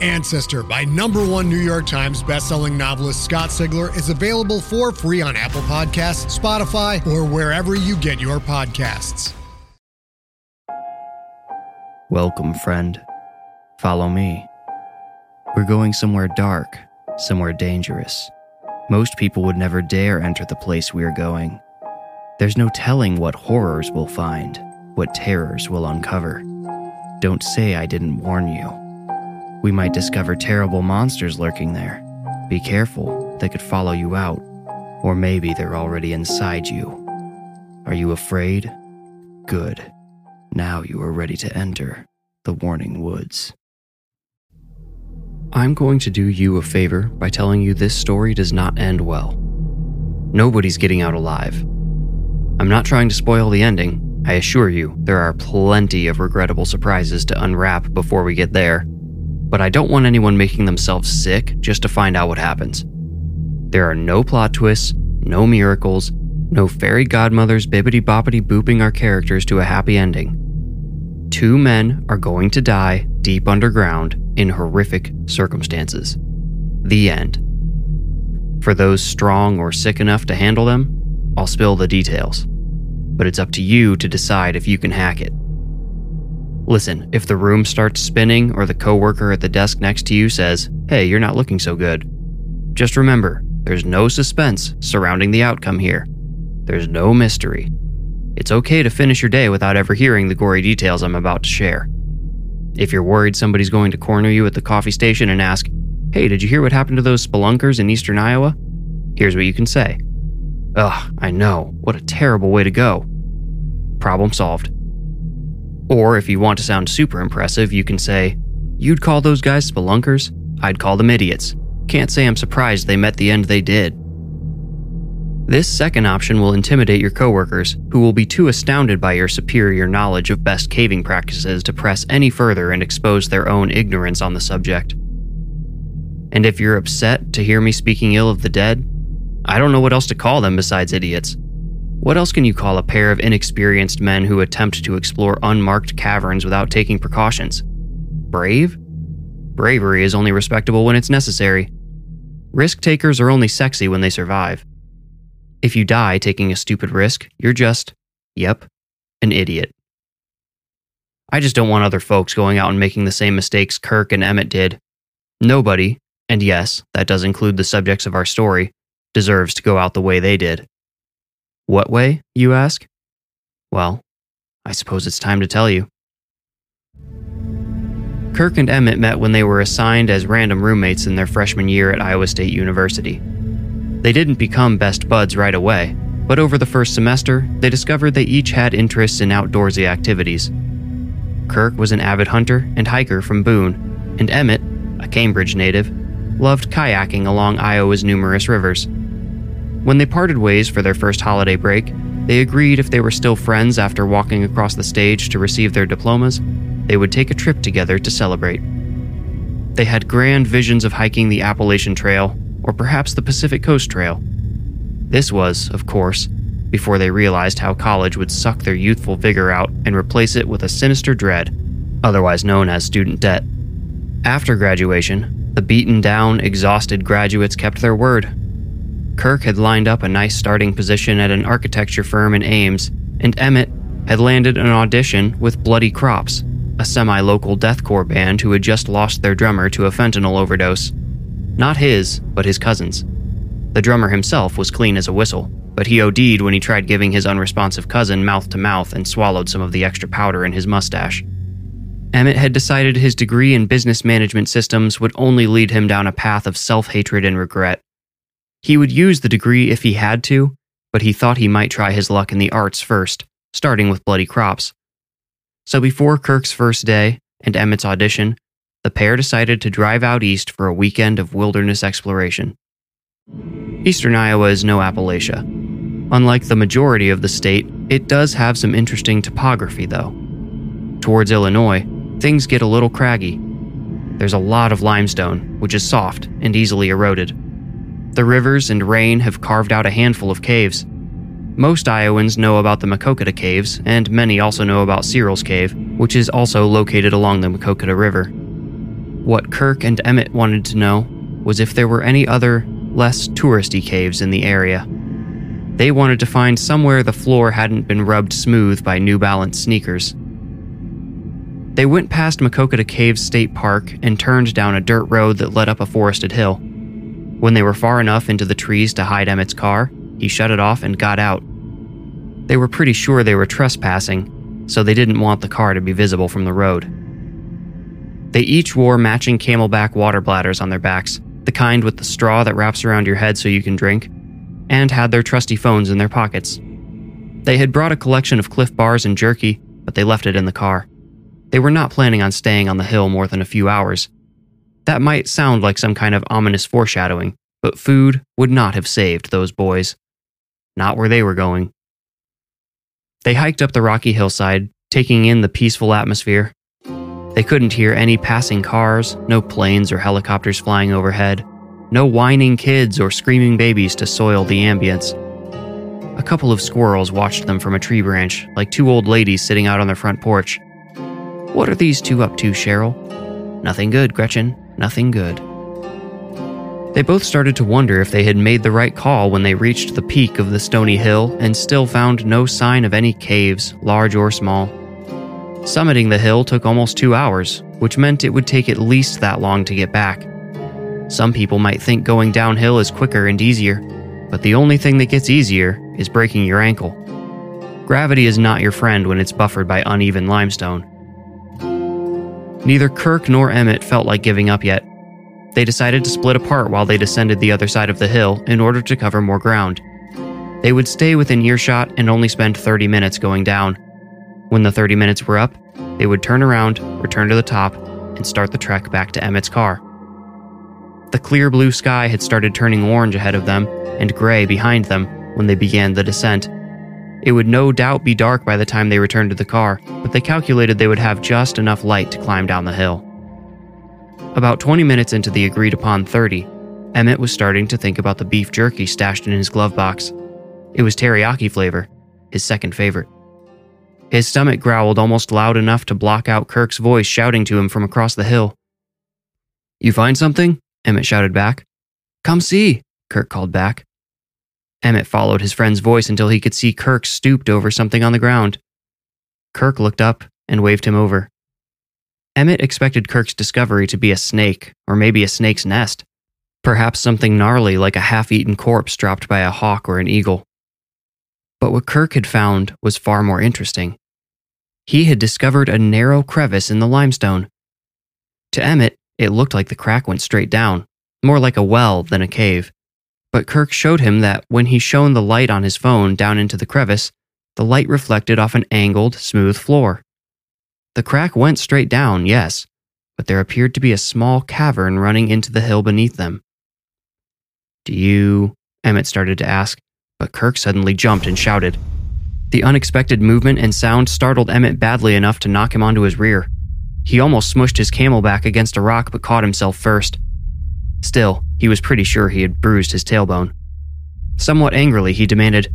Ancestor by number one New York Times bestselling novelist Scott Sigler is available for free on Apple Podcasts, Spotify, or wherever you get your podcasts. Welcome, friend. Follow me. We're going somewhere dark, somewhere dangerous. Most people would never dare enter the place we're going. There's no telling what horrors we'll find, what terrors we'll uncover. Don't say I didn't warn you. We might discover terrible monsters lurking there. Be careful, they could follow you out. Or maybe they're already inside you. Are you afraid? Good. Now you are ready to enter the Warning Woods. I'm going to do you a favor by telling you this story does not end well. Nobody's getting out alive. I'm not trying to spoil the ending. I assure you, there are plenty of regrettable surprises to unwrap before we get there. But I don't want anyone making themselves sick just to find out what happens. There are no plot twists, no miracles, no fairy godmothers bibbity boppity booping our characters to a happy ending. Two men are going to die deep underground in horrific circumstances. The end. For those strong or sick enough to handle them, I'll spill the details. But it's up to you to decide if you can hack it. Listen, if the room starts spinning or the coworker at the desk next to you says, "Hey, you're not looking so good." Just remember, there's no suspense surrounding the outcome here. There's no mystery. It's okay to finish your day without ever hearing the gory details I'm about to share. If you're worried somebody's going to corner you at the coffee station and ask, Hey, did you hear what happened to those spelunkers in eastern Iowa? Here's what you can say Ugh, I know. What a terrible way to go. Problem solved. Or if you want to sound super impressive, you can say, You'd call those guys spelunkers? I'd call them idiots. Can't say I'm surprised they met the end they did. This second option will intimidate your coworkers, who will be too astounded by your superior knowledge of best caving practices to press any further and expose their own ignorance on the subject. And if you're upset to hear me speaking ill of the dead, I don't know what else to call them besides idiots. What else can you call a pair of inexperienced men who attempt to explore unmarked caverns without taking precautions? Brave? Bravery is only respectable when it's necessary. Risk takers are only sexy when they survive. If you die taking a stupid risk, you're just, yep, an idiot. I just don't want other folks going out and making the same mistakes Kirk and Emmett did. Nobody, and yes, that does include the subjects of our story, deserves to go out the way they did. What way, you ask? Well, I suppose it's time to tell you. Kirk and Emmett met when they were assigned as random roommates in their freshman year at Iowa State University. They didn't become best buds right away, but over the first semester, they discovered they each had interests in outdoorsy activities. Kirk was an avid hunter and hiker from Boone, and Emmett, a Cambridge native, loved kayaking along Iowa's numerous rivers. When they parted ways for their first holiday break, they agreed if they were still friends after walking across the stage to receive their diplomas, they would take a trip together to celebrate. They had grand visions of hiking the Appalachian Trail or perhaps the Pacific Coast Trail. This was, of course, before they realized how college would suck their youthful vigor out and replace it with a sinister dread, otherwise known as student debt. After graduation, the beaten down, exhausted graduates kept their word. Kirk had lined up a nice starting position at an architecture firm in Ames, and Emmett had landed an audition with Bloody Crops, a semi local deathcore band who had just lost their drummer to a fentanyl overdose. Not his, but his cousin's. The drummer himself was clean as a whistle, but he OD'd when he tried giving his unresponsive cousin mouth to mouth and swallowed some of the extra powder in his mustache. Emmett had decided his degree in business management systems would only lead him down a path of self hatred and regret. He would use the degree if he had to, but he thought he might try his luck in the arts first, starting with Bloody Crops. So before Kirk's first day and Emmett's audition, the pair decided to drive out east for a weekend of wilderness exploration. Eastern Iowa is no Appalachia. Unlike the majority of the state, it does have some interesting topography, though. Towards Illinois, things get a little craggy. There's a lot of limestone, which is soft and easily eroded. The rivers and rain have carved out a handful of caves. Most Iowans know about the Maquoketa Caves, and many also know about Searryl's Cave, which is also located along the Maquoketa River. What Kirk and Emmett wanted to know was if there were any other less touristy caves in the area. They wanted to find somewhere the floor hadn't been rubbed smooth by New Balance sneakers. They went past Maquoketa Caves State Park and turned down a dirt road that led up a forested hill. When they were far enough into the trees to hide Emmett's car, he shut it off and got out. They were pretty sure they were trespassing, so they didn't want the car to be visible from the road. They each wore matching CamelBak water bladders on their backs, the kind with the straw that wraps around your head so you can drink, and had their trusty phones in their pockets. They had brought a collection of Clif bars and jerky, but they left it in the car. They were not planning on staying on the hill more than a few hours. That might sound like some kind of ominous foreshadowing, but food would not have saved those boys. Not where they were going. They hiked up the rocky hillside, taking in the peaceful atmosphere, they couldn't hear any passing cars, no planes or helicopters flying overhead, no whining kids or screaming babies to soil the ambience. A couple of squirrels watched them from a tree branch, like two old ladies sitting out on their front porch. What are these two up to, Cheryl? Nothing good, Gretchen. Nothing good. They both started to wonder if they had made the right call when they reached the peak of the stony hill and still found no sign of any caves, large or small. Summiting the hill took almost two hours, which meant it would take at least that long to get back. Some people might think going downhill is quicker and easier, but the only thing that gets easier is breaking your ankle. Gravity is not your friend when it's buffered by uneven limestone. Neither Kirk nor Emmett felt like giving up yet. They decided to split apart while they descended the other side of the hill in order to cover more ground. They would stay within earshot and only spend 30 minutes going down, when the 30 minutes were up, they would turn around, return to the top, and start the trek back to Emmett's car. The clear blue sky had started turning orange ahead of them and gray behind them when they began the descent. It would no doubt be dark by the time they returned to the car, but they calculated they would have just enough light to climb down the hill. About 20 minutes into the agreed upon 30, Emmett was starting to think about the beef jerky stashed in his glove box. It was teriyaki flavor, his second favorite. His stomach growled almost loud enough to block out Kirk's voice shouting to him from across the hill. You find something? Emmett shouted back. Come see, Kirk called back. Emmett followed his friend's voice until he could see Kirk stooped over something on the ground. Kirk looked up and waved him over. Emmett expected Kirk's discovery to be a snake, or maybe a snake's nest. Perhaps something gnarly like a half eaten corpse dropped by a hawk or an eagle. But what Kirk had found was far more interesting. He had discovered a narrow crevice in the limestone. To Emmett, it looked like the crack went straight down, more like a well than a cave. But Kirk showed him that when he shone the light on his phone down into the crevice, the light reflected off an angled, smooth floor. The crack went straight down, yes, but there appeared to be a small cavern running into the hill beneath them. Do you? Emmett started to ask, but Kirk suddenly jumped and shouted. The unexpected movement and sound startled Emmett badly enough to knock him onto his rear. He almost smushed his CamelBak against a rock but caught himself first. Still, he was pretty sure he had bruised his tailbone. Somewhat angrily, he demanded,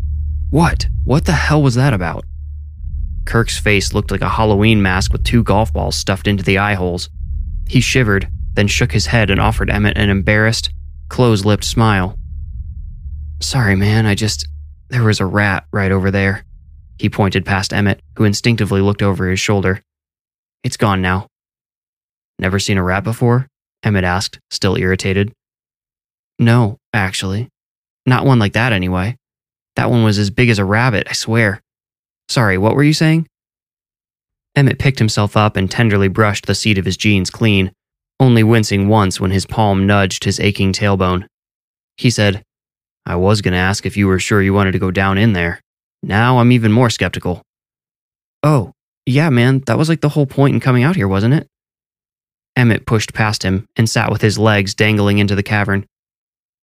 What? What the hell was that about? Kirk's face looked like a Halloween mask with two golf balls stuffed into the eye holes. He shivered, then shook his head and offered Emmett an embarrassed, close lipped smile. Sorry, man, I just. There was a rat right over there. He pointed past Emmett, who instinctively looked over his shoulder. It's gone now. Never seen a rat before? Emmett asked, still irritated. No, actually. Not one like that, anyway. That one was as big as a rabbit, I swear. Sorry, what were you saying? Emmett picked himself up and tenderly brushed the seat of his jeans clean, only wincing once when his palm nudged his aching tailbone. He said, I was going to ask if you were sure you wanted to go down in there. Now I'm even more skeptical. Oh, yeah, man, that was like the whole point in coming out here, wasn't it? Emmett pushed past him and sat with his legs dangling into the cavern.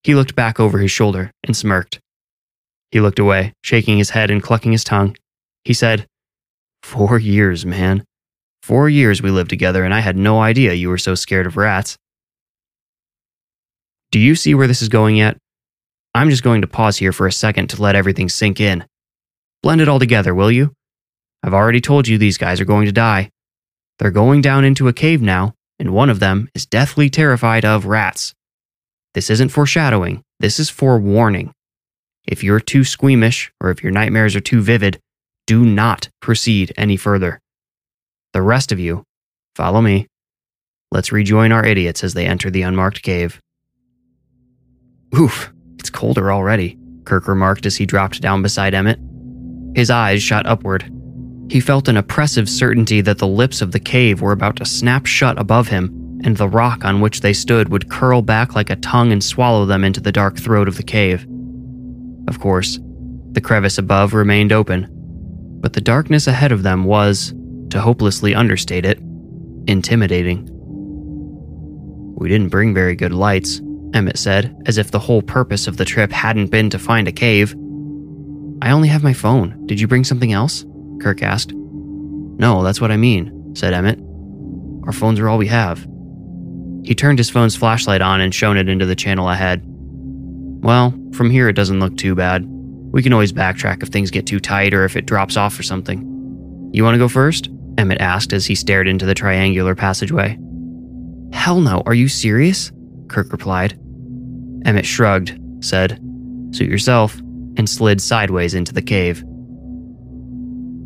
He looked back over his shoulder and smirked. He looked away, shaking his head and clucking his tongue. He said, Four years, man. Four years we lived together, and I had no idea you were so scared of rats. Do you see where this is going yet? I'm just going to pause here for a second to let everything sink in. Blend it all together, will you? I've already told you these guys are going to die. They're going down into a cave now, and one of them is deathly terrified of rats. This isn't foreshadowing, this is forewarning. If you're too squeamish or if your nightmares are too vivid, do not proceed any further. The rest of you, follow me. Let's rejoin our idiots as they enter the unmarked cave. Oof, it's colder already, Kirk remarked as he dropped down beside Emmett. His eyes shot upward. He felt an oppressive certainty that the lips of the cave were about to snap shut above him, and the rock on which they stood would curl back like a tongue and swallow them into the dark throat of the cave. Of course, the crevice above remained open, but the darkness ahead of them was, to hopelessly understate it, intimidating. We didn't bring very good lights, Emmett said, as if the whole purpose of the trip hadn't been to find a cave. I only have my phone. Did you bring something else? Kirk asked. No, that's what I mean, said Emmett. Our phones are all we have. He turned his phone's flashlight on and shone it into the channel ahead. Well, from here it doesn't look too bad. We can always backtrack if things get too tight or if it drops off or something. You want to go first? Emmett asked as he stared into the triangular passageway. Hell no, are you serious? Kirk replied. Emmett shrugged, said, Suit yourself, and slid sideways into the cave.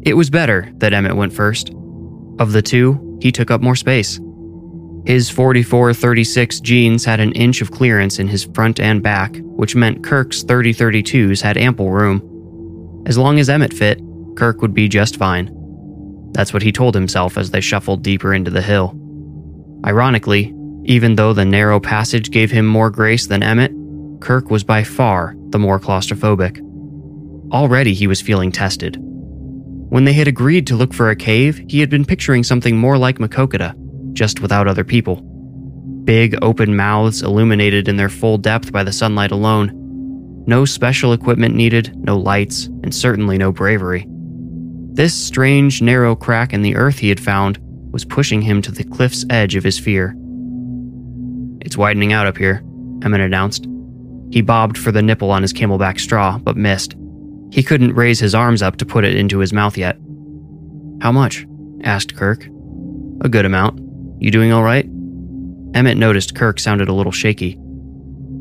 It was better that Emmett went first. Of the two, he took up more space. His 4436 jeans had an inch of clearance in his front and back, which meant Kirk's 3032s had ample room. As long as Emmett fit, Kirk would be just fine. That's what he told himself as they shuffled deeper into the hill. Ironically, even though the narrow passage gave him more grace than Emmett, Kirk was by far the more claustrophobic. Already he was feeling tested. When they had agreed to look for a cave, he had been picturing something more like Maquoketa, just without other people. Big, open mouths illuminated in their full depth by the sunlight alone. No special equipment needed, no lights, and certainly no bravery. This strange, narrow crack in the earth he had found was pushing him to the cliff's edge of his fear. It's widening out up here, Emmett announced. He bobbed for the nipple on his CamelBak straw, but missed. He couldn't raise his arms up to put it into his mouth yet. How much? asked Kirk. A good amount. You doing all right? Emmett noticed Kirk sounded a little shaky.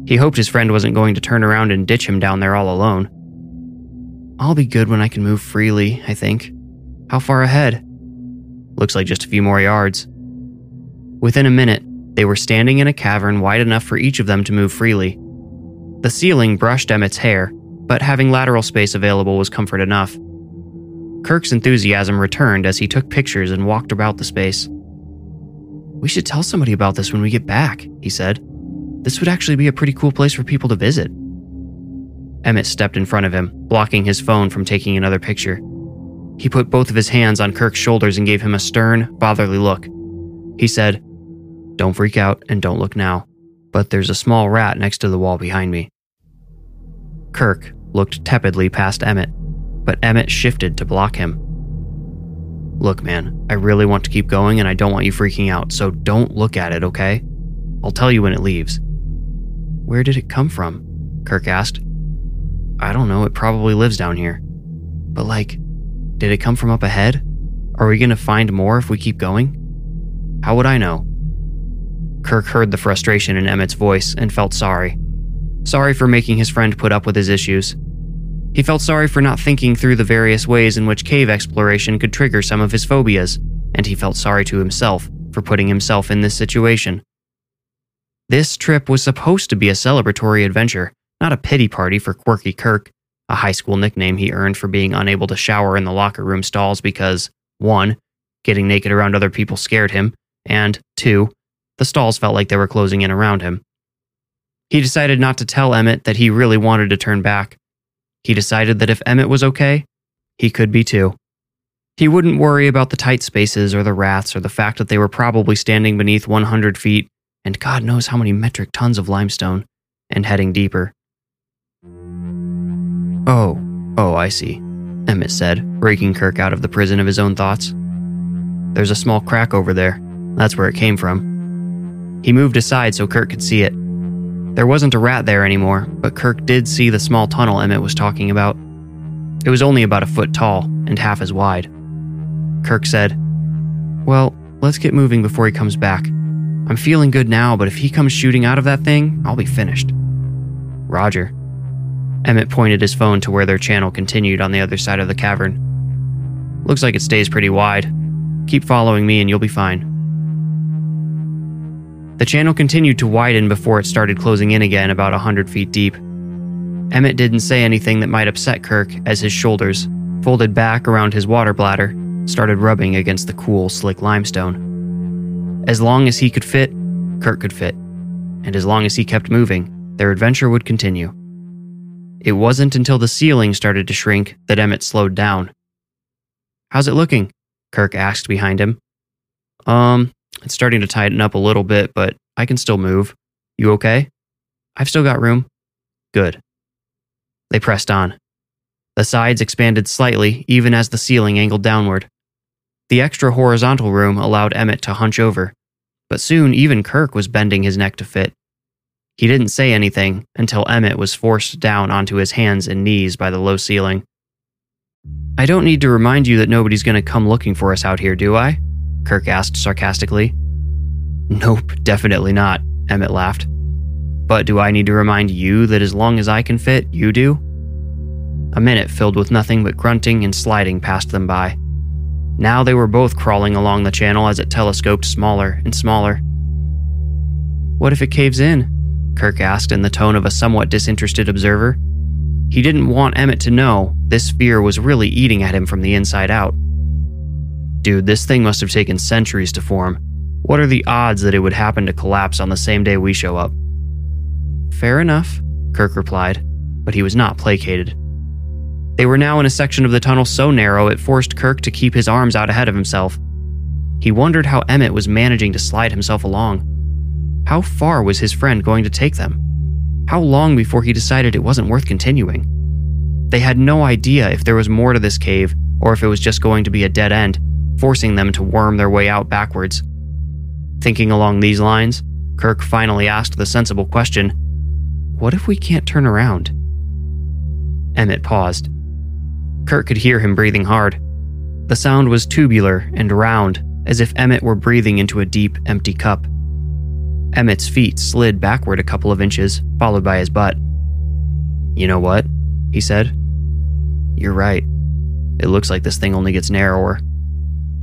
He hoped his friend wasn't going to turn around and ditch him down there all alone. I'll be good when I can move freely, I think. How far ahead? Looks like just a few more yards. Within a minute, they were standing in a cavern wide enough for each of them to move freely. The ceiling brushed Emmett's hair, but having lateral space available was comfort enough. Kirk's enthusiasm returned as he took pictures and walked about the space. We should tell somebody about this when we get back, he said. This would actually be a pretty cool place for people to visit. Emmett stepped in front of him, blocking his phone from taking another picture. He put both of his hands on Kirk's shoulders and gave him a stern, fatherly look. He said, don't freak out and don't look now, but there's a small rat next to the wall behind me. Kirk looked tepidly past Emmett, but Emmett shifted to block him. Look, man, I really want to keep going and I don't want you freaking out, so don't look at it, okay? I'll tell you when it leaves. Where did it come from? Kirk asked. I don't know, it probably lives down here. But, like, did it come from up ahead? Are we to find more if we keep going? How would I know? Kirk heard the frustration in Emmett's voice and felt sorry. Sorry for making his friend put up with his issues. He felt sorry for not thinking through the various ways in which cave exploration could trigger some of his phobias, and he felt sorry to himself for putting himself in this situation. This trip was supposed to be a celebratory adventure, not a pity party for Quirky Kirk, a high school nickname he earned for being unable to shower in the locker room stalls because 1. Getting naked around other people scared him, and 2. The stalls felt like they were closing in around him. He decided not to tell Emmett that he really wanted to turn back. He decided that if Emmett was okay, he could be too. He wouldn't worry about the tight spaces or the rats or the fact that they were probably standing beneath 100 feet and God knows how many metric tons of limestone and heading deeper. Oh, oh, I see, Emmett said, breaking Kirk out of the prison of his own thoughts. There's a small crack over there. That's where it came from. He moved aside so Kirk could see it. There wasn't a rat there anymore, but Kirk did see the small tunnel Emmett was talking about. It was only about a foot tall and half as wide. Kirk said, Well, let's get moving before he comes back. I'm feeling good now, but if he comes shooting out of that thing, I'll be finished. Roger. Emmett pointed his phone to where their channel continued on the other side of the cavern. Looks like it stays pretty wide. Keep following me and you'll be fine. The channel continued to widen before it started closing in again about a 100 feet deep. Emmett didn't say anything that might upset Kirk as his shoulders, folded back around his water bladder, started rubbing against the cool, slick limestone. As long as he could fit, Kirk could fit. And as long as he kept moving, their adventure would continue. It wasn't until the ceiling started to shrink that Emmett slowed down. How's it looking? Kirk asked behind him. Um, it's starting to tighten up a little bit, but I can still move. You okay? I've still got room. Good. They pressed on. The sides expanded slightly, even as the ceiling angled downward. The extra horizontal room allowed Emmett to hunch over, but soon even Kirk was bending his neck to fit. He didn't say anything until Emmett was forced down onto his hands and knees by the low ceiling. I don't need to remind you that nobody's going to come looking for us out here, do I? Kirk asked sarcastically. Nope, definitely not, Emmett laughed. But do I need to remind you that as long as I can fit, you do? A minute filled with nothing but grunting and sliding passed them by. Now they were both crawling along the channel as it telescoped smaller and smaller. What if it caves in? Kirk asked in the tone of a somewhat disinterested observer. He didn't want Emmett to know this fear was really eating at him from the inside out. Dude, this thing must have taken centuries to form. What are the odds that it would happen to collapse on the same day we show up? Fair enough, Kirk replied, but he was not placated. They were now in a section of the tunnel so narrow it forced Kirk to keep his arms out ahead of himself. He wondered how Emmett was managing to slide himself along. How far was his friend going to take them? How long before he decided it wasn't worth continuing? They had no idea if there was more to this cave or if it was just going to be a dead end, forcing them to worm their way out backwards. Thinking along these lines, Kirk finally asked the sensible question What if we can't turn around? Emmett paused. Kirk could hear him breathing hard. The sound was tubular and round, as if Emmett were breathing into a deep, empty cup. Emmett's feet slid backward a couple of inches, followed by his butt. You know what? He said. You're right. It looks like this thing only gets narrower.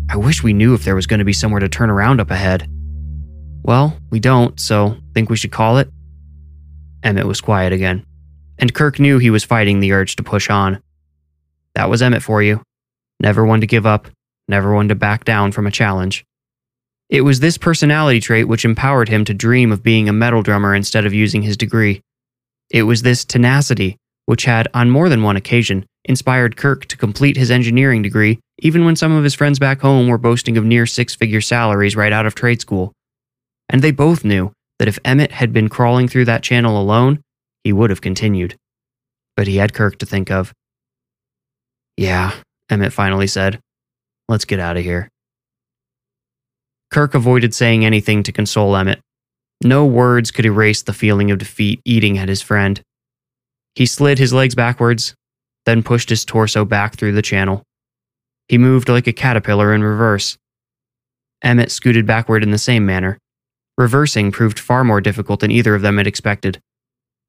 I wish we knew if there was going to be somewhere to turn around up ahead. Well, we don't, so think we should call it? Emmett was quiet again, and Kirk knew he was fighting the urge to push on. That was Emmett for you. Never one to give up, never one to back down from a challenge. It was this personality trait which empowered him to dream of being a metal drummer instead of using his degree. It was this tenacity which had, on more than one occasion, inspired Kirk to complete his engineering degree, even when some of his friends back home were boasting of near six figure salaries right out of trade school. And they both knew that if Emmett had been crawling through that channel alone, he would have continued. But he had Kirk to think of. Yeah, Emmett finally said. Let's get out of here. Kirk avoided saying anything to console Emmett. No words could erase the feeling of defeat eating at his friend. He slid his legs backwards, then pushed his torso back through the channel. He moved like a caterpillar in reverse. Emmett scooted backward in the same manner. Reversing proved far more difficult than either of them had expected.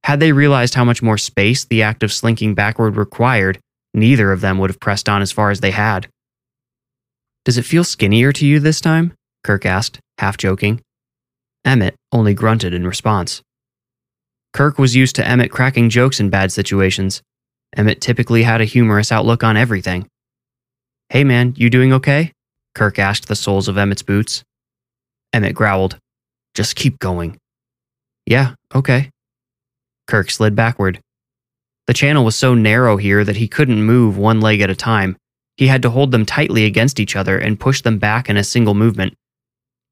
Had they realized how much more space the act of slinking backward required, neither of them would have pressed on as far as they had. Does it feel skinnier to you this time? Kirk asked, half joking. Emmett only grunted in response. Kirk was used to Emmett cracking jokes in bad situations. Emmett typically had a humorous outlook on everything. Hey man, you doing okay? Kirk asked the soles of Emmett's boots. Emmett growled, Just keep going. Yeah, okay. Kirk slid backward. The channel was so narrow here that he couldn't move one leg at a time. He had to hold them tightly against each other and push them back in a single movement.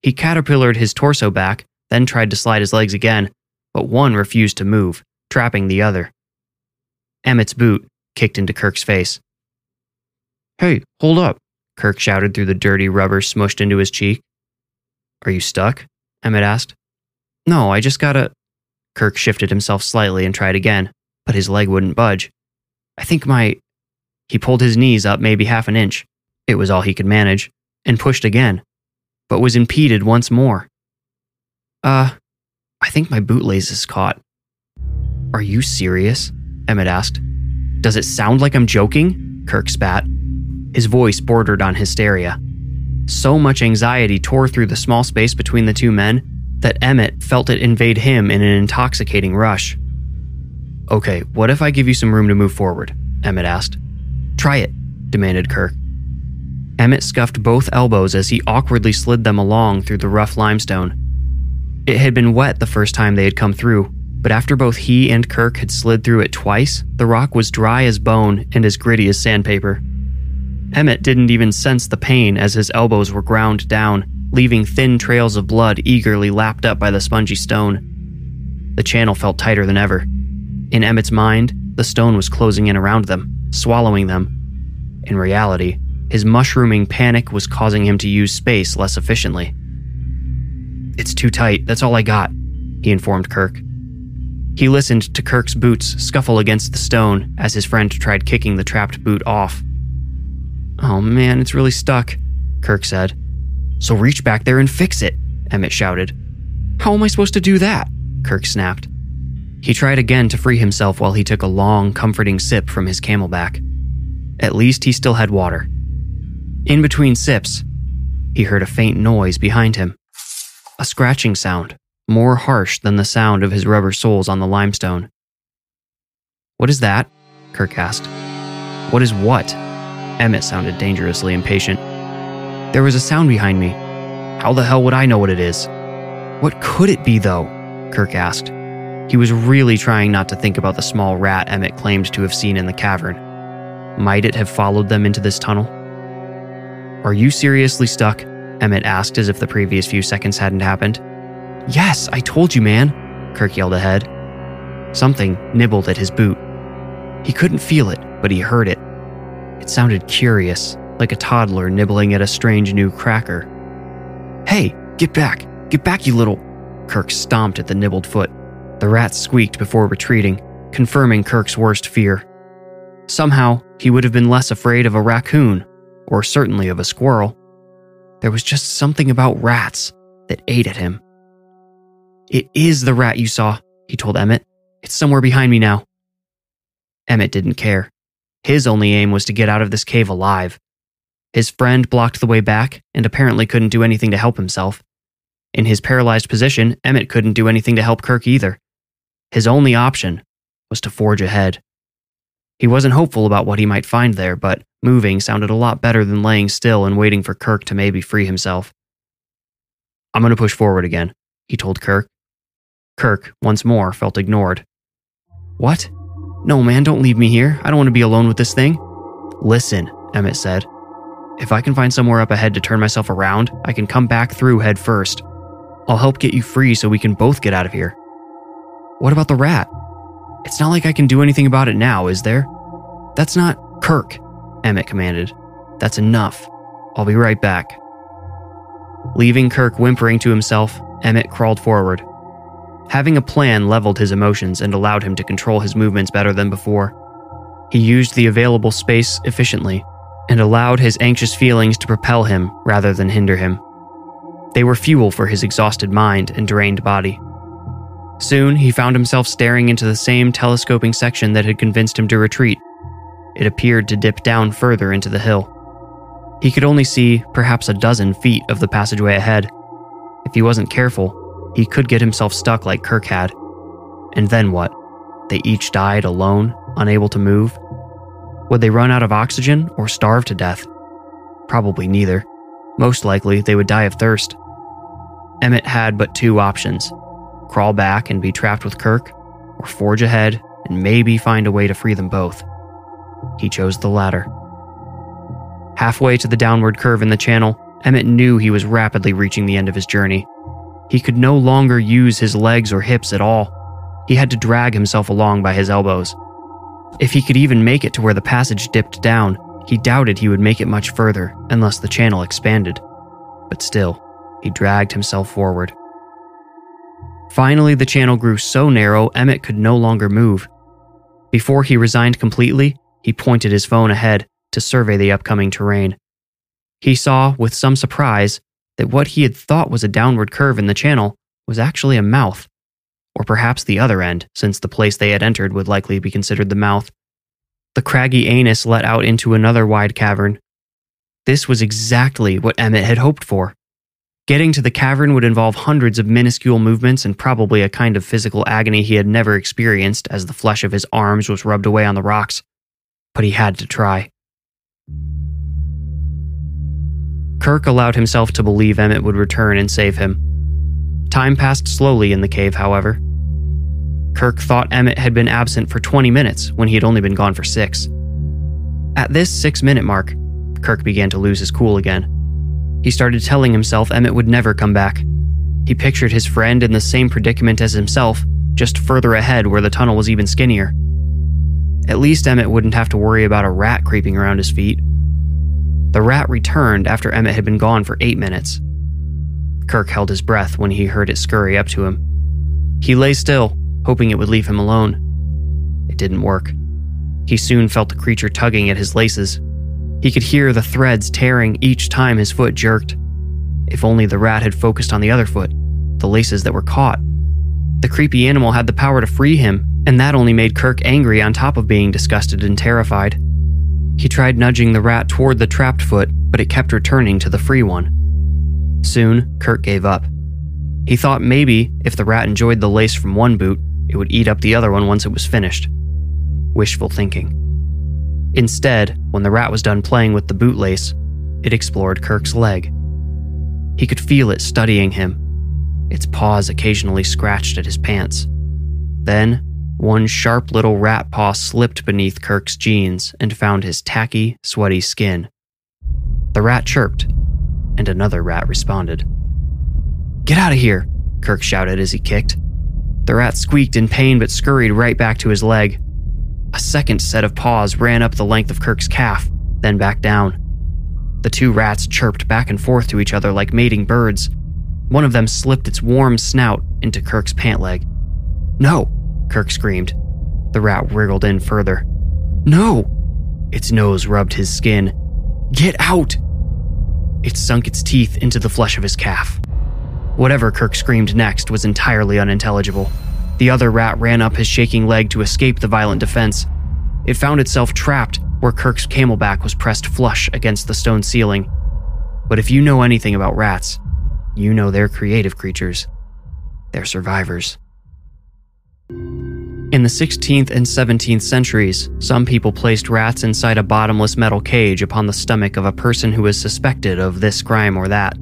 He caterpillared his torso back, then tried to slide his legs again, but one refused to move, trapping the other. Emmett's boot kicked into Kirk's face. Hey, hold up, Kirk shouted through the dirty rubber smushed into his cheek. Are you stuck? Emmett asked. No, I just gotta. Kirk shifted himself slightly and tried again, but his leg wouldn't budge. I think my. He pulled his knees up maybe half an inch. It was all he could manage, and pushed again, but was impeded once more. Uh, I think my bootlace is caught. Are you serious? Emmett asked. Does it sound like I'm joking? Kirk spat. His voice bordered on hysteria. So much anxiety tore through the small space between the two men that Emmett felt it invade him in an intoxicating rush. Okay, what if I give you some room to move forward? Emmett asked. Try it, demanded Kirk. Emmett scuffed both elbows as he awkwardly slid them along through the rough limestone. It had been wet the first time they had come through, but after both he and Kirk had slid through it twice, the rock was dry as bone and as gritty as sandpaper. Emmett didn't even sense the pain as his elbows were ground down, leaving thin trails of blood eagerly lapped up by the spongy stone. The channel felt tighter than ever. In Emmett's mind, the stone was closing in around them, swallowing them. In reality, his mushrooming panic was causing him to use space less efficiently. It's too tight, that's all I got, he informed Kirk. He listened to Kirk's boots scuffle against the stone as his friend tried kicking the trapped boot off. Oh man, it's really stuck, Kirk said. So reach back there and fix it, Emmett shouted. How am I supposed to do that? Kirk snapped. He tried again to free himself while he took a long, comforting sip from his CamelBak. At least he still had water. In between sips, he heard a faint noise behind him. A scratching sound, more harsh than the sound of his rubber soles on the limestone. What is that? Kirk asked. What is what? Emmett sounded dangerously impatient. There was a sound behind me. How the hell would I know what it is? What could it be, though? Kirk asked. He was really trying not to think about the small rat Emmett claimed to have seen in the cavern. Might it have followed them into this tunnel? Are you seriously stuck? Emmett asked as if the previous few seconds hadn't happened. Yes, I told you, man, Kirk yelled ahead. Something nibbled at his boot. He couldn't feel it, but he heard it. It sounded curious, like a toddler nibbling at a strange new cracker. Hey, get back! Get back, you little. Kirk stomped at the nibbled foot. The rat squeaked before retreating, confirming Kirk's worst fear. Somehow, he would have been less afraid of a raccoon, or certainly of a squirrel. There was just something about rats that ate at him. It is the rat you saw, he told Emmett. It's somewhere behind me now. Emmett didn't care. His only aim was to get out of this cave alive. His friend blocked the way back and apparently couldn't do anything to help himself. In his paralyzed position, Emmett couldn't do anything to help Kirk either. His only option was to forge ahead. He wasn't hopeful about what he might find there, but moving sounded a lot better than laying still and waiting for Kirk to maybe free himself. I'm going to push forward again, he told Kirk. Kirk, once more, felt ignored. What? No, man, don't leave me here. I don't want to be alone with this thing. Listen, Emmett said. If I can find somewhere up ahead to turn myself around, I can come back through head first. I'll help get you free so we can both get out of here. What about the rat? It's not like I can do anything about it now, is there? That's not Kirk, Emmett commanded. That's enough. I'll be right back. Leaving Kirk whimpering to himself, Emmett crawled forward. Having a plan leveled his emotions and allowed him to control his movements better than before. He used the available space efficiently and allowed his anxious feelings to propel him rather than hinder him. They were fuel for his exhausted mind and drained body. Soon, he found himself staring into the same telescoping section that had convinced him to retreat. It appeared to dip down further into the hill. He could only see perhaps a dozen feet of the passageway ahead. If he wasn't careful, he could get himself stuck like Kirk had. And then what? They each died alone, unable to move? Would they run out of oxygen or starve to death? Probably neither. Most likely, they would die of thirst. Emmett had but two options crawl back and be trapped with Kirk, or forge ahead and maybe find a way to free them both. He chose the latter. Halfway to the downward curve in the channel, Emmett knew he was rapidly reaching the end of his journey. He could no longer use his legs or hips at all. He had to drag himself along by his elbows. If he could even make it to where the passage dipped down, he doubted he would make it much further unless the channel expanded. But still, he dragged himself forward. Finally, the channel grew so narrow Emmett could no longer move. Before he resigned completely, he pointed his phone ahead to survey the upcoming terrain. He saw, with some surprise, that what he had thought was a downward curve in the channel was actually a mouth or perhaps the other end, since the place they had entered would likely be considered the mouth. The craggy anus let out into another wide cavern. This was exactly what Emmett had hoped for. Getting to the cavern would involve hundreds of minuscule movements and probably a kind of physical agony he had never experienced as the flesh of his arms was rubbed away on the rocks. But he had to try. Kirk allowed himself to believe Emmett would return and save him. Time passed slowly in the cave, however. Kirk thought Emmett had been absent for 20 minutes when he had only been gone for six. At this six minute mark, Kirk began to lose his cool again. He started telling himself Emmett would never come back. He pictured his friend in the same predicament as himself, just further ahead where the tunnel was even skinnier. At least Emmett wouldn't have to worry about a rat creeping around his feet. The rat returned after Emmett had been gone for eight minutes. Kirk held his breath when he heard it scurry up to him. He lay still, hoping it would leave him alone. It didn't work. He soon felt the creature tugging at his laces. He could hear the threads tearing each time his foot jerked. If only the rat had focused on the other foot, the laces that were caught. The creepy animal had the power to free him, and that only made Kirk angry on top of being disgusted and terrified. He tried nudging the rat toward the trapped foot, but it kept returning to the free one. Soon, Kirk gave up. He thought maybe if the rat enjoyed the lace from one boot, it would eat up the other one once it was finished. Wishful thinking. Instead, when the rat was done playing with the boot lace, it explored Kirk's leg. He could feel it studying him. Its paws occasionally scratched at his pants. Then, one sharp little rat paw slipped beneath Kirk's jeans and found his tacky, sweaty skin. The rat chirped and another rat responded. Get out of here, Kirk shouted as he kicked. The rat squeaked in pain but scurried right back to his leg. A second set of paws ran up the length of Kirk's calf, then back down. The two rats chirped back and forth to each other like mating birds. One of them slipped its warm snout into Kirk's pant leg. No, Kirk screamed. The rat wriggled in further. No! Its nose rubbed his skin. Get out! It sunk its teeth into the flesh of his calf. Whatever Kirk screamed next was entirely unintelligible. The other rat ran up his shaking leg to escape the violent defense. It found itself trapped where Kirk's CamelBak was pressed flush against the stone ceiling. But if you know anything about rats, you know they're creative creatures. They're survivors. In the 16th and 17th centuries, some people placed rats inside a bottomless metal cage upon the stomach of a person who was suspected of this crime or that.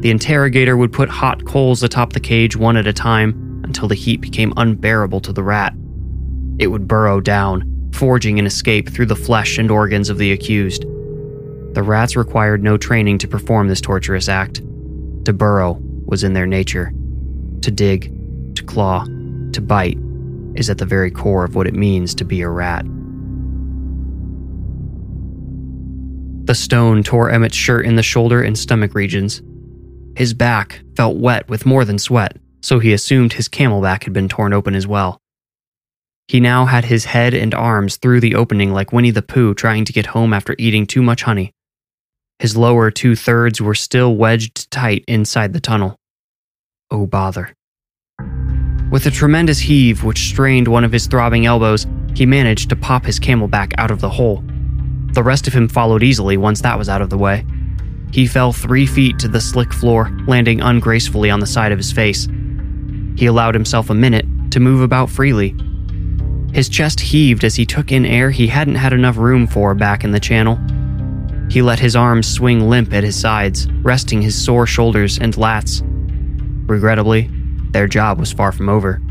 The interrogator would put hot coals atop the cage one at a time until the heat became unbearable to the rat. It would burrow down, forging an escape through the flesh and organs of the accused. The rats required no training to perform this torturous act. To burrow was in their nature. To dig, to claw, to bite is at the very core of what it means to be a rat. The stone tore Emmett's shirt in the shoulder and stomach regions. His back felt wet with more than sweat, so he assumed his CamelBak had been torn open as well. He now had his head and arms through the opening like Winnie the Pooh trying to get home after eating too much honey. His lower two thirds were still wedged tight inside the tunnel. Oh, bother. With a tremendous heave which strained one of his throbbing elbows, he managed to pop his CamelBak out of the hole. The rest of him followed easily once that was out of the way. He fell three feet to the slick floor, landing ungracefully on the side of his face. He allowed himself a minute to move about freely. His chest heaved as he took in air he hadn't had enough room for back in the channel. He let his arms swing limp at his sides, resting his sore shoulders and lats. Regrettably, their job was far from over.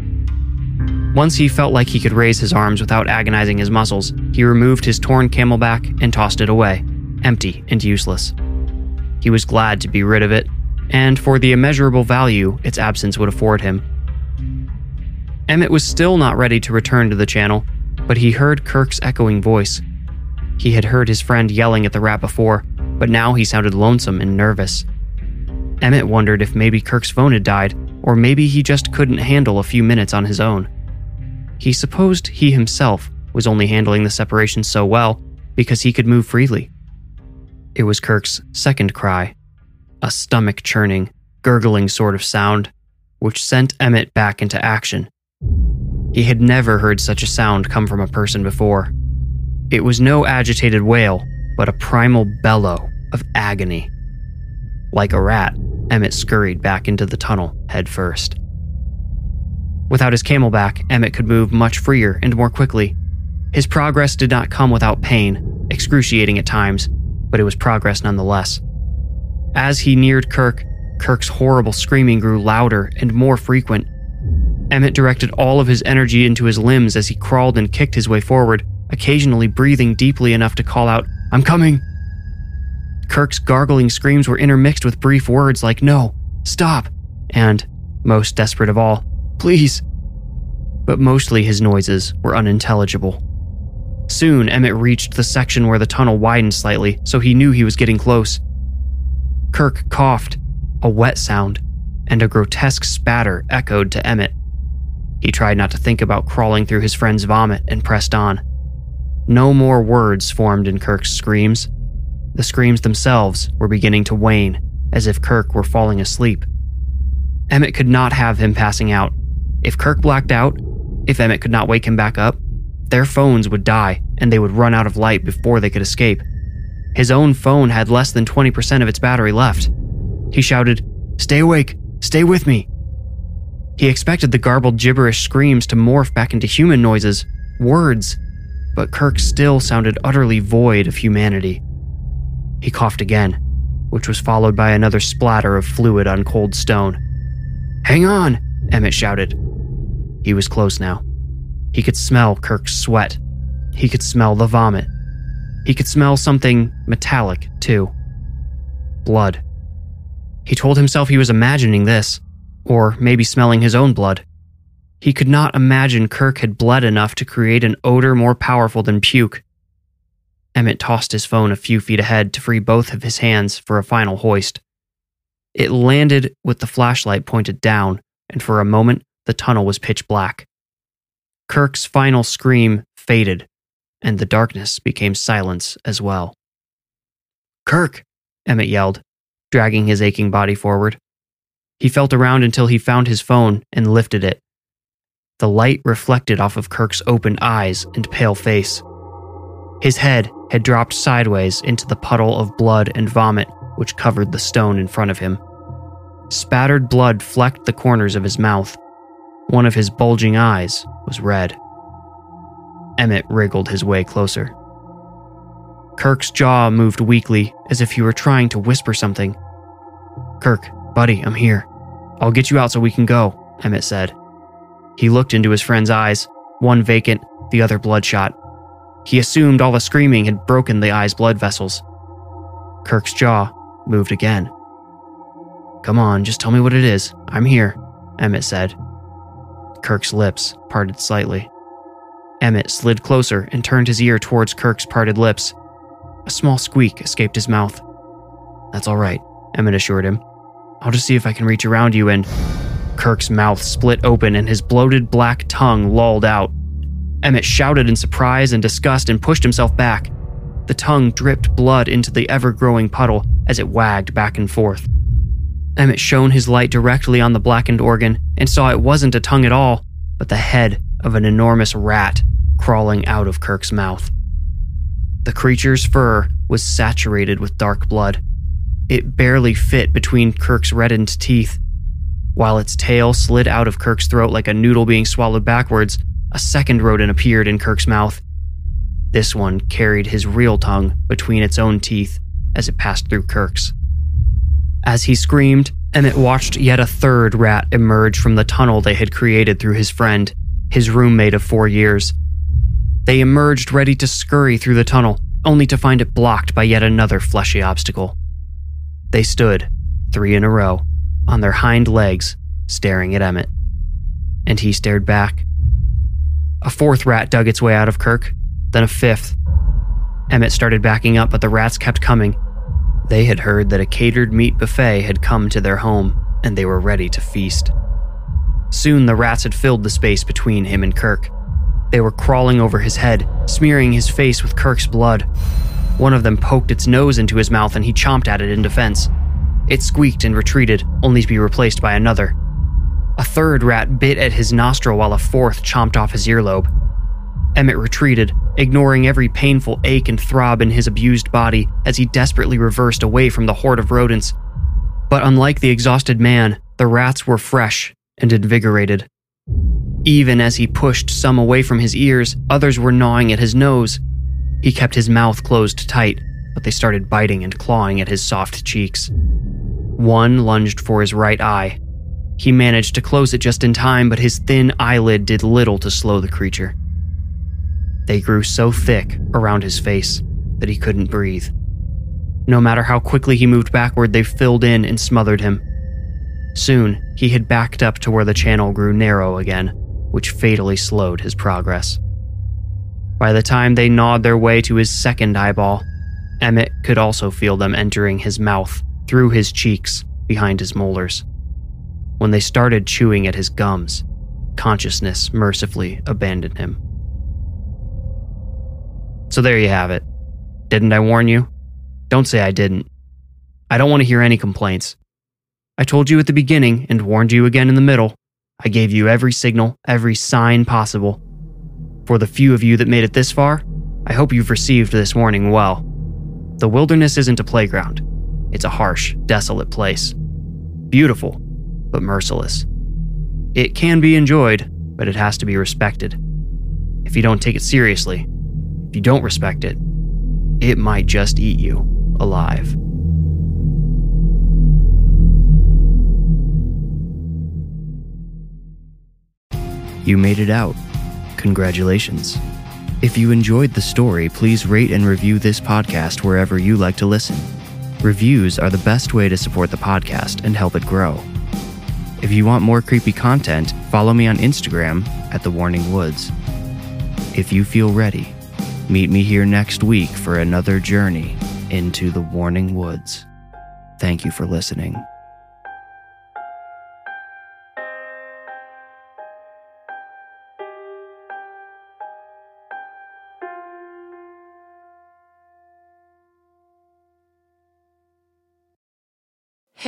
Once he felt like he could raise his arms without agonizing his muscles, he removed his torn CamelBak and tossed it away, empty and useless. He was glad to be rid of it, and for the immeasurable value its absence would afford him. Emmett was still not ready to return to the channel, but he heard Kirk's echoing voice. He had heard his friend yelling at the rat before, but now he sounded lonesome and nervous. Emmett wondered if maybe Kirk's phone had died, or maybe he just couldn't handle a few minutes on his own. He supposed he himself was only handling the separation so well because he could move freely. It was Kirk's second cry, a stomach churning, gurgling sort of sound, which sent Emmett back into action. He had never heard such a sound come from a person before. It was no agitated wail, but a primal bellow of agony. Like a rat, Emmett scurried back into the tunnel head first. Without his CamelBak, Emmett could move much freer and more quickly. His progress did not come without pain, excruciating at times, but it was progress nonetheless. As he neared Kirk, Kirk's horrible screaming grew louder and more frequent. Emmett directed all of his energy into his limbs as he crawled and kicked his way forward, occasionally breathing deeply enough to call out, I'm coming! Kirk's gargling screams were intermixed with brief words like, No, stop, and, most desperate of all, please. But mostly his noises were unintelligible. Soon, Emmett reached the section where the tunnel widened slightly, so he knew he was getting close. Kirk coughed, a wet sound, and a grotesque spatter echoed to Emmett. He tried not to think about crawling through his friend's vomit and pressed on. No more words formed in Kirk's screams. The screams themselves were beginning to wane, as if Kirk were falling asleep. Emmett could not have him passing out. If Kirk blacked out, if Emmett could not wake him back up, their phones would die and they would run out of light before they could escape. His own phone had less than 20% of its battery left. He shouted, Stay awake! Stay with me! He expected the garbled gibberish screams to morph back into human noises, words, but Kirk still sounded utterly void of humanity. He coughed again, which was followed by another splatter of fluid on cold stone. Hang on! Emmett shouted. He was close now. He could smell Kirk's sweat. He could smell the vomit. He could smell something metallic, too. Blood. He told himself he was imagining this, or maybe smelling his own blood. He could not imagine Kirk had bled enough to create an odor more powerful than puke. Emmett tossed his phone a few feet ahead to free both of his hands for a final hoist. It landed with the flashlight pointed down, and for a moment the tunnel was pitch black. Kirk's final scream faded, and the darkness became silence as well. Kirk! Emmett yelled, dragging his aching body forward. He felt around until he found his phone and lifted it. The light reflected off of Kirk's open eyes and pale face. His head had dropped sideways into the puddle of blood and vomit which covered the stone in front of him. Spattered blood flecked the corners of his mouth. One of his bulging eyes was red. Emmett wriggled his way closer. Kirk's jaw moved weakly as if he were trying to whisper something. Kirk, buddy, I'm here. I'll get you out so we can go, Emmett said. He looked into his friend's eyes, one vacant, the other bloodshot. He assumed all the screaming had broken the eye's blood vessels. Kirk's jaw moved again. Come on, just tell me what it is. I'm here, Emmett said. Kirk's lips parted slightly. Emmett slid closer and turned his ear towards Kirk's parted lips. A small squeak escaped his mouth. That's all right, Emmett assured him. I'll just see if I can reach around you and. Kirk's mouth split open and his bloated black tongue lolled out. Emmett shouted in surprise and disgust and pushed himself back. The tongue dripped blood into the ever growing puddle as it wagged back and forth. Emmett shone his light directly on the blackened organ and saw it wasn't a tongue at all, but the head of an enormous rat crawling out of Kirk's mouth. The creature's fur was saturated with dark blood. It barely fit between Kirk's reddened teeth. While its tail slid out of Kirk's throat like a noodle being swallowed backwards, a second rodent appeared in Kirk's mouth. This one carried his real tongue between its own teeth as it passed through Kirk's. As he screamed, Emmett watched yet a third rat emerge from the tunnel they had created through his friend, his roommate of four years. They emerged ready to scurry through the tunnel, only to find it blocked by yet another fleshy obstacle. They stood, three in a row, on their hind legs, staring at Emmett. And he stared back. A fourth rat dug its way out of Kirk, then a fifth. Emmett started backing up, but the rats kept coming, they had heard that a catered meat buffet had come to their home, and they were ready to feast. Soon the rats had filled the space between him and Kirk. They were crawling over his head, smearing his face with Kirk's blood. One of them poked its nose into his mouth and he chomped at it in defense. It squeaked and retreated, only to be replaced by another. A third rat bit at his nostril while a fourth chomped off his earlobe. Emmett retreated, ignoring every painful ache and throb in his abused body as he desperately reversed away from the horde of rodents. But unlike the exhausted man, the rats were fresh and invigorated. Even as he pushed some away from his ears, others were gnawing at his nose. He kept his mouth closed tight, but they started biting and clawing at his soft cheeks. One lunged for his right eye. He managed to close it just in time, but his thin eyelid did little to slow the creature. They grew so thick around his face that he couldn't breathe. No matter how quickly he moved backward, they filled in and smothered him. Soon, he had backed up to where the channel grew narrow again, which fatally slowed his progress. By the time they gnawed their way to his second eyeball, Emmett could also feel them entering his mouth, through his cheeks, behind his molars. When they started chewing at his gums, consciousness mercifully abandoned him. So there you have it. Didn't I warn you? Don't say I didn't. I don't want to hear any complaints. I told you at the beginning and warned you again in the middle. I gave you every signal, every sign possible. For the few of you that made it this far, I hope you've received this warning well. The wilderness isn't a playground, it's a harsh, desolate place. Beautiful, but merciless. It can be enjoyed, but it has to be respected. If you don't take it seriously, if you don't respect it, it might just eat you alive. You made it out. Congratulations. If you enjoyed the story, please rate and review this podcast wherever you like to listen. Reviews are the best way to support the podcast and help it grow. If you want more creepy content, follow me on Instagram at The Warning Woods. If you feel ready, Meet me here next week for another journey into the Warning Woods. Thank you for listening.